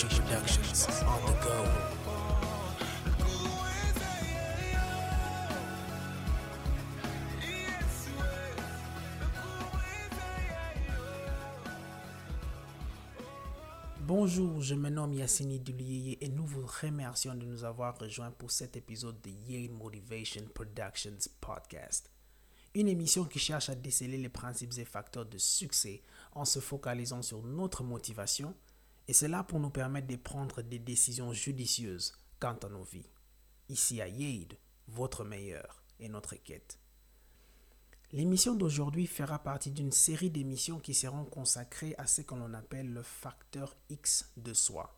On the go. Bonjour, je me nomme Yassini Dulier et nous vous remercions de nous avoir rejoints pour cet épisode de Yale Motivation Productions Podcast. Une émission qui cherche à déceler les principes et facteurs de succès en se focalisant sur notre motivation et cela pour nous permettre de prendre des décisions judicieuses quant à nos vies. Ici à Yale, votre meilleur et notre quête. L'émission d'aujourd'hui fera partie d'une série d'émissions qui seront consacrées à ce que l'on appelle le facteur X de soi.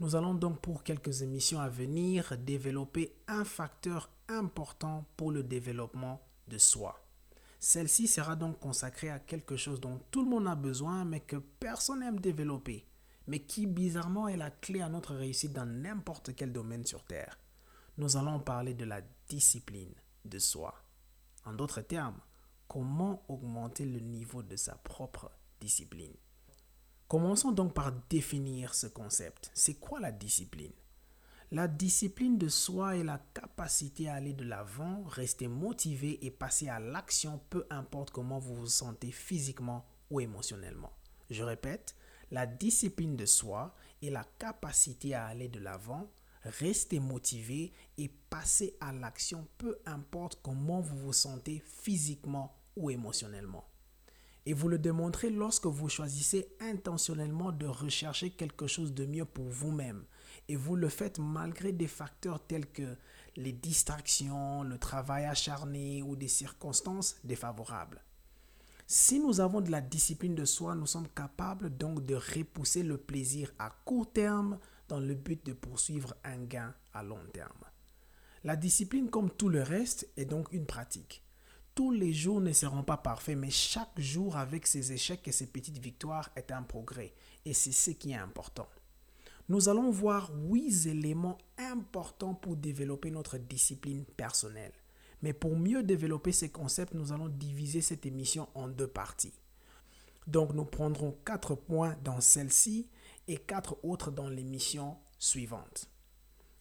Nous allons donc pour quelques émissions à venir développer un facteur important pour le développement de soi. Celle-ci sera donc consacrée à quelque chose dont tout le monde a besoin mais que personne n'aime développer, mais qui bizarrement est la clé à notre réussite dans n'importe quel domaine sur Terre. Nous allons parler de la discipline de soi. En d'autres termes, comment augmenter le niveau de sa propre discipline. Commençons donc par définir ce concept. C'est quoi la discipline? La discipline de soi est la capacité à aller de l'avant, rester motivé et passer à l'action peu importe comment vous vous sentez physiquement ou émotionnellement. Je répète, la discipline de soi est la capacité à aller de l'avant, rester motivé et passer à l'action peu importe comment vous vous sentez physiquement ou émotionnellement. Et vous le démontrez lorsque vous choisissez intentionnellement de rechercher quelque chose de mieux pour vous-même. Et vous le faites malgré des facteurs tels que les distractions, le travail acharné ou des circonstances défavorables. Si nous avons de la discipline de soi, nous sommes capables donc de repousser le plaisir à court terme dans le but de poursuivre un gain à long terme. La discipline, comme tout le reste, est donc une pratique. Tous les jours ne seront pas parfaits, mais chaque jour avec ses échecs et ses petites victoires est un progrès. Et c'est ce qui est important. Nous allons voir huit éléments importants pour développer notre discipline personnelle. Mais pour mieux développer ces concepts, nous allons diviser cette émission en deux parties. Donc nous prendrons quatre points dans celle-ci et quatre autres dans l'émission suivante.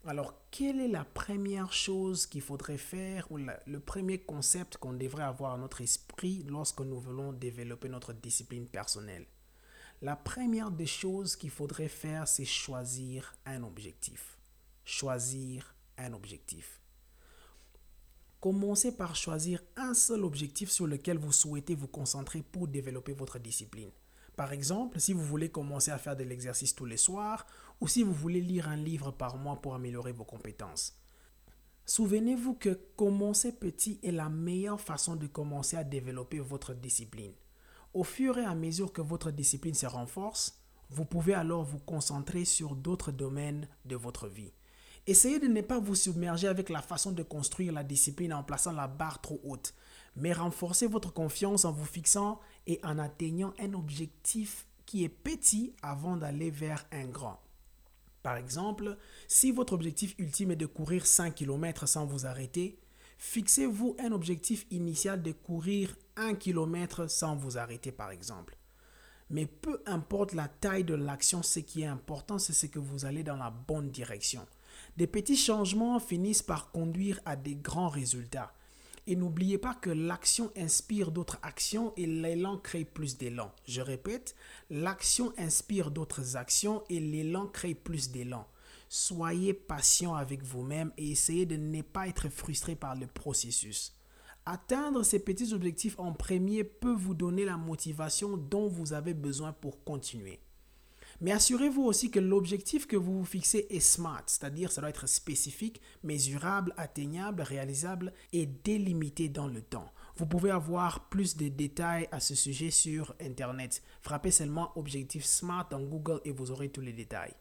Alors, quelle est la première chose qu'il faudrait faire ou le premier concept qu'on devrait avoir à notre esprit lorsque nous voulons développer notre discipline personnelle? La première des choses qu'il faudrait faire, c'est choisir un objectif. Choisir un objectif. Commencez par choisir un seul objectif sur lequel vous souhaitez vous concentrer pour développer votre discipline. Par exemple, si vous voulez commencer à faire de l'exercice tous les soirs ou si vous voulez lire un livre par mois pour améliorer vos compétences. Souvenez-vous que commencer petit est la meilleure façon de commencer à développer votre discipline. Au fur et à mesure que votre discipline se renforce, vous pouvez alors vous concentrer sur d'autres domaines de votre vie. Essayez de ne pas vous submerger avec la façon de construire la discipline en plaçant la barre trop haute, mais renforcez votre confiance en vous fixant et en atteignant un objectif qui est petit avant d'aller vers un grand. Par exemple, si votre objectif ultime est de courir 5 km sans vous arrêter, fixez-vous un objectif initial de courir 1 km sans vous arrêter par exemple. Mais peu importe la taille de l'action, ce qui est important, c'est que vous allez dans la bonne direction. Des petits changements finissent par conduire à des grands résultats. Et n'oubliez pas que l'action inspire d'autres actions et l'élan crée plus d'élan. Je répète, l'action inspire d'autres actions et l'élan crée plus d'élan. Soyez patient avec vous-même et essayez de ne pas être frustré par le processus. Atteindre ces petits objectifs en premier peut vous donner la motivation dont vous avez besoin pour continuer. Mais assurez-vous aussi que l'objectif que vous vous fixez est SMART, c'est-à-dire ça doit être spécifique, mesurable, atteignable, réalisable et délimité dans le temps. Vous pouvez avoir plus de détails à ce sujet sur Internet. Frappez seulement objectif SMART dans Google et vous aurez tous les détails.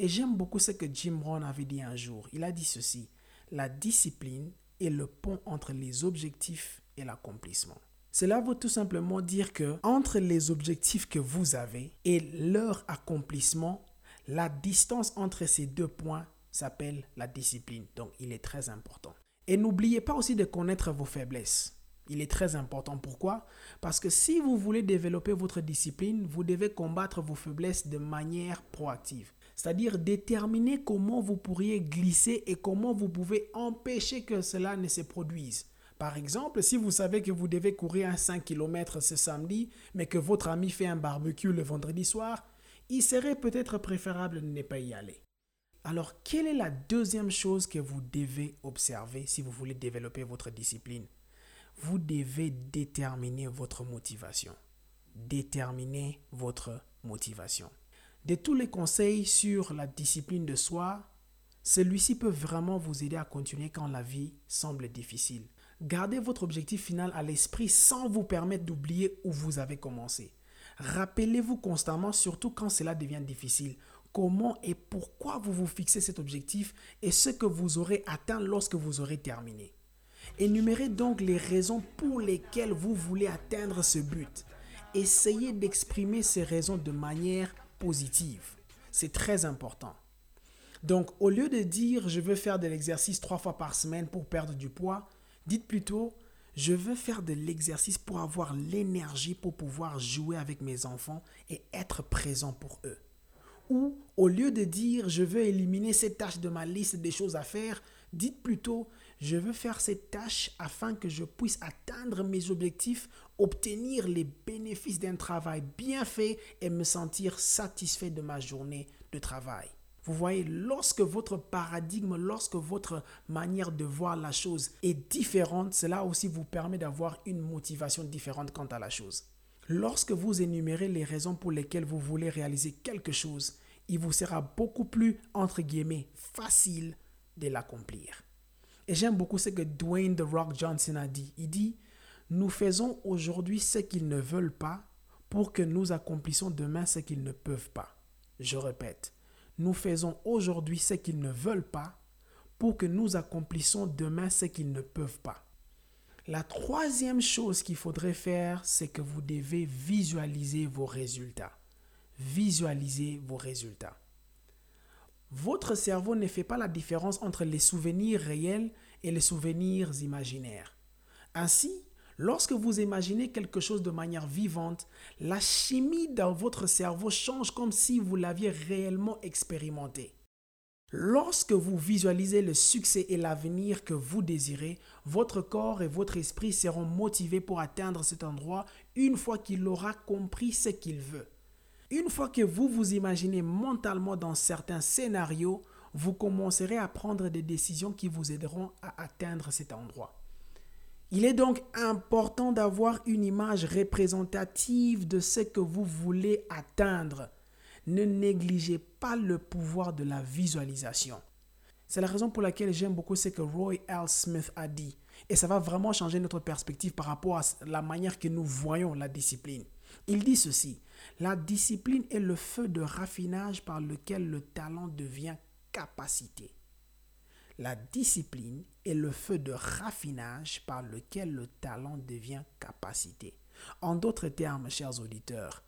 Et j'aime beaucoup ce que Jim Rohn avait dit un jour. Il a dit ceci, la discipline est le pont entre les objectifs et l'accomplissement. Cela veut tout simplement dire que entre les objectifs que vous avez et leur accomplissement, la distance entre ces deux points s'appelle la discipline. Donc, il est très important. Et n'oubliez pas aussi de connaître vos faiblesses. Il est très important. Pourquoi? Parce que si vous voulez développer votre discipline, vous devez combattre vos faiblesses de manière proactive. C'est-à-dire déterminer comment vous pourriez glisser et comment vous pouvez empêcher que cela ne se produise. Par exemple, si vous savez que vous devez courir un 5 km ce samedi, mais que votre ami fait un barbecue le vendredi soir, il serait peut-être préférable de ne pas y aller. Alors, quelle est la deuxième chose que vous devez observer si vous voulez développer votre discipline? Vous devez déterminer votre motivation. Déterminer votre motivation. De tous les conseils sur la discipline de soi, celui-ci peut vraiment vous aider à continuer quand la vie semble difficile. Gardez votre objectif final à l'esprit sans vous permettre d'oublier où vous avez commencé. Rappelez-vous constamment, surtout quand cela devient difficile, comment et pourquoi vous vous fixez cet objectif et ce que vous aurez atteint lorsque vous aurez terminé. Énumérez donc les raisons pour lesquelles vous voulez atteindre ce but. Essayez d'exprimer ces raisons de manière positive. C'est très important. Donc, au lieu de dire je veux faire de l'exercice trois fois par semaine pour perdre du poids, dites plutôt je veux faire de l'exercice pour avoir l'énergie pour pouvoir jouer avec mes enfants et être présent pour eux. Ou au lieu de dire je veux éliminer cette tâche de ma liste des choses à faire, dites plutôt je veux faire cette tâche afin que je puisse atteindre mes objectifs, obtenir les bénéfices d'un travail bien fait et me sentir satisfait de ma journée de travail. Vous voyez, lorsque votre paradigme, lorsque votre manière de voir la chose est différente, cela aussi vous permet d'avoir une motivation différente quant à la chose. Lorsque vous énumérez les raisons pour lesquelles vous voulez réaliser quelque chose, il vous sera beaucoup plus, entre guillemets, facile de l'accomplir. Et j'aime beaucoup ce que Dwayne The Rock Johnson a dit. Il dit, nous faisons aujourd'hui ce qu'ils ne veulent pas pour que nous accomplissions demain ce qu'ils ne peuvent pas. Je répète, nous faisons aujourd'hui ce qu'ils ne veulent pas pour que nous accomplissions demain ce qu'ils ne peuvent pas. La troisième chose qu'il faudrait faire, c'est que vous devez visualiser vos résultats. Visualiser vos résultats. Votre cerveau ne fait pas la différence entre les souvenirs réels et les souvenirs imaginaires. Ainsi, lorsque vous imaginez quelque chose de manière vivante, la chimie dans votre cerveau change comme si vous l'aviez réellement expérimenté. Lorsque vous visualisez le succès et l'avenir que vous désirez, votre corps et votre esprit seront motivés pour atteindre cet endroit une fois qu'il aura compris ce qu'il veut. Une fois que vous vous imaginez mentalement dans certains scénarios, vous commencerez à prendre des décisions qui vous aideront à atteindre cet endroit. Il est donc important d'avoir une image représentative de ce que vous voulez atteindre ne négligez pas le pouvoir de la visualisation. C'est la raison pour laquelle j'aime beaucoup ce que Roy L. Smith a dit. Et ça va vraiment changer notre perspective par rapport à la manière que nous voyons la discipline. Il dit ceci, la discipline est le feu de raffinage par lequel le talent devient capacité. La discipline est le feu de raffinage par lequel le talent devient capacité. En d'autres termes, chers auditeurs,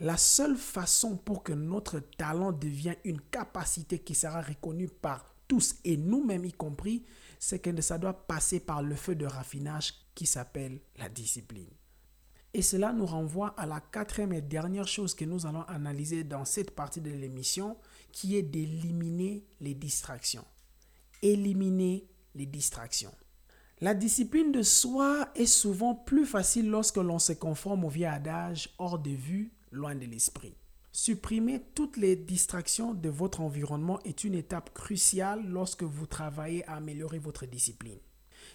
la seule façon pour que notre talent devienne une capacité qui sera reconnue par tous et nous-mêmes y compris, c'est que ça doit passer par le feu de raffinage qui s'appelle la discipline. Et cela nous renvoie à la quatrième et dernière chose que nous allons analyser dans cette partie de l'émission, qui est d'éliminer les distractions. Éliminer les distractions. La discipline de soi est souvent plus facile lorsque l'on se conforme au vieil adage hors de vue, loin de l'esprit. Supprimer toutes les distractions de votre environnement est une étape cruciale lorsque vous travaillez à améliorer votre discipline.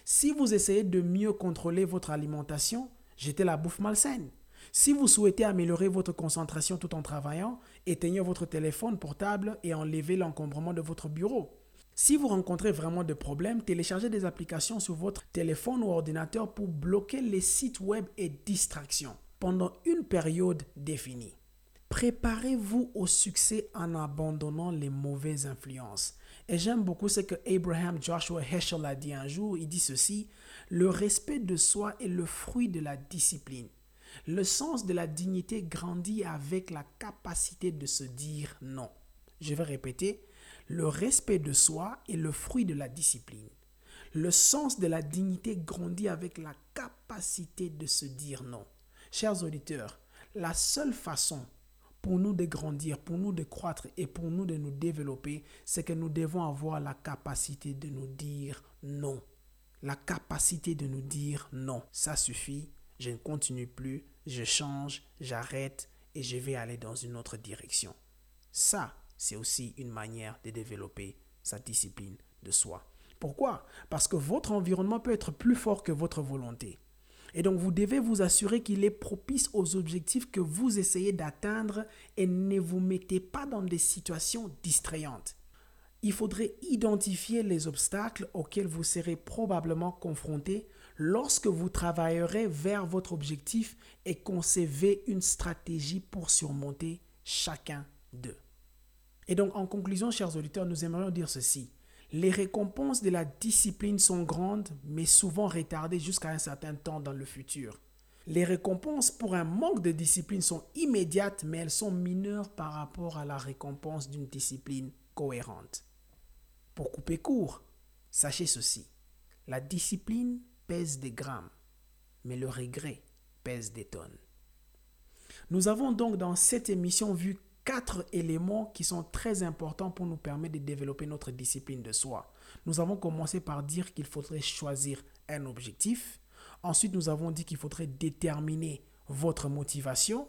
Si vous essayez de mieux contrôler votre alimentation, jetez la bouffe malsaine. Si vous souhaitez améliorer votre concentration tout en travaillant, éteignez votre téléphone portable et enlevez l'encombrement de votre bureau. Si vous rencontrez vraiment des problèmes, téléchargez des applications sur votre téléphone ou ordinateur pour bloquer les sites web et distractions pendant une période définie. Préparez-vous au succès en abandonnant les mauvaises influences. Et j'aime beaucoup ce que Abraham Joshua Heschel a dit un jour. Il dit ceci, le respect de soi est le fruit de la discipline. Le sens de la dignité grandit avec la capacité de se dire non. Je vais répéter, le respect de soi est le fruit de la discipline. Le sens de la dignité grandit avec la capacité de se dire non. Chers auditeurs, la seule façon pour nous de grandir, pour nous de croître et pour nous de nous développer, c'est que nous devons avoir la capacité de nous dire non. La capacité de nous dire non. Ça suffit, je ne continue plus, je change, j'arrête et je vais aller dans une autre direction. Ça, c'est aussi une manière de développer sa discipline de soi. Pourquoi? Parce que votre environnement peut être plus fort que votre volonté. Et donc, vous devez vous assurer qu'il est propice aux objectifs que vous essayez d'atteindre et ne vous mettez pas dans des situations distrayantes. Il faudrait identifier les obstacles auxquels vous serez probablement confronté lorsque vous travaillerez vers votre objectif et concevez une stratégie pour surmonter chacun d'eux. Et donc, en conclusion, chers auditeurs, nous aimerions dire ceci. Les récompenses de la discipline sont grandes, mais souvent retardées jusqu'à un certain temps dans le futur. Les récompenses pour un manque de discipline sont immédiates, mais elles sont mineures par rapport à la récompense d'une discipline cohérente. Pour couper court, sachez ceci. La discipline pèse des grammes, mais le regret pèse des tonnes. Nous avons donc dans cette émission vu quatre éléments qui sont très importants pour nous permettre de développer notre discipline de soi. Nous avons commencé par dire qu'il faudrait choisir un objectif. Ensuite, nous avons dit qu'il faudrait déterminer votre motivation.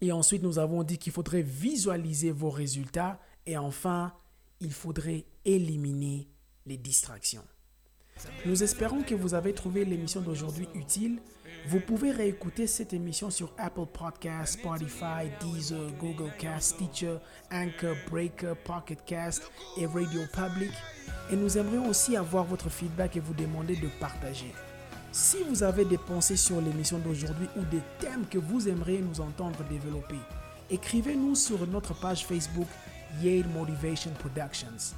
Et ensuite, nous avons dit qu'il faudrait visualiser vos résultats. Et enfin, il faudrait éliminer les distractions. Nous espérons que vous avez trouvé l'émission d'aujourd'hui utile. Vous pouvez réécouter cette émission sur Apple Podcasts, Spotify, Deezer, Google Cast, Stitcher, Anchor, Breaker, Pocket Cast et Radio Public. Et nous aimerions aussi avoir votre feedback et vous demander de partager. Si vous avez des pensées sur l'émission d'aujourd'hui ou des thèmes que vous aimeriez nous entendre développer, écrivez-nous sur notre page Facebook Yale Motivation Productions.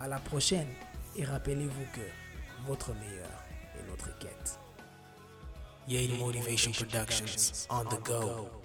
À la prochaine et rappelez-vous que votre meilleur est notre quête. Yale Motivation Productions on the go.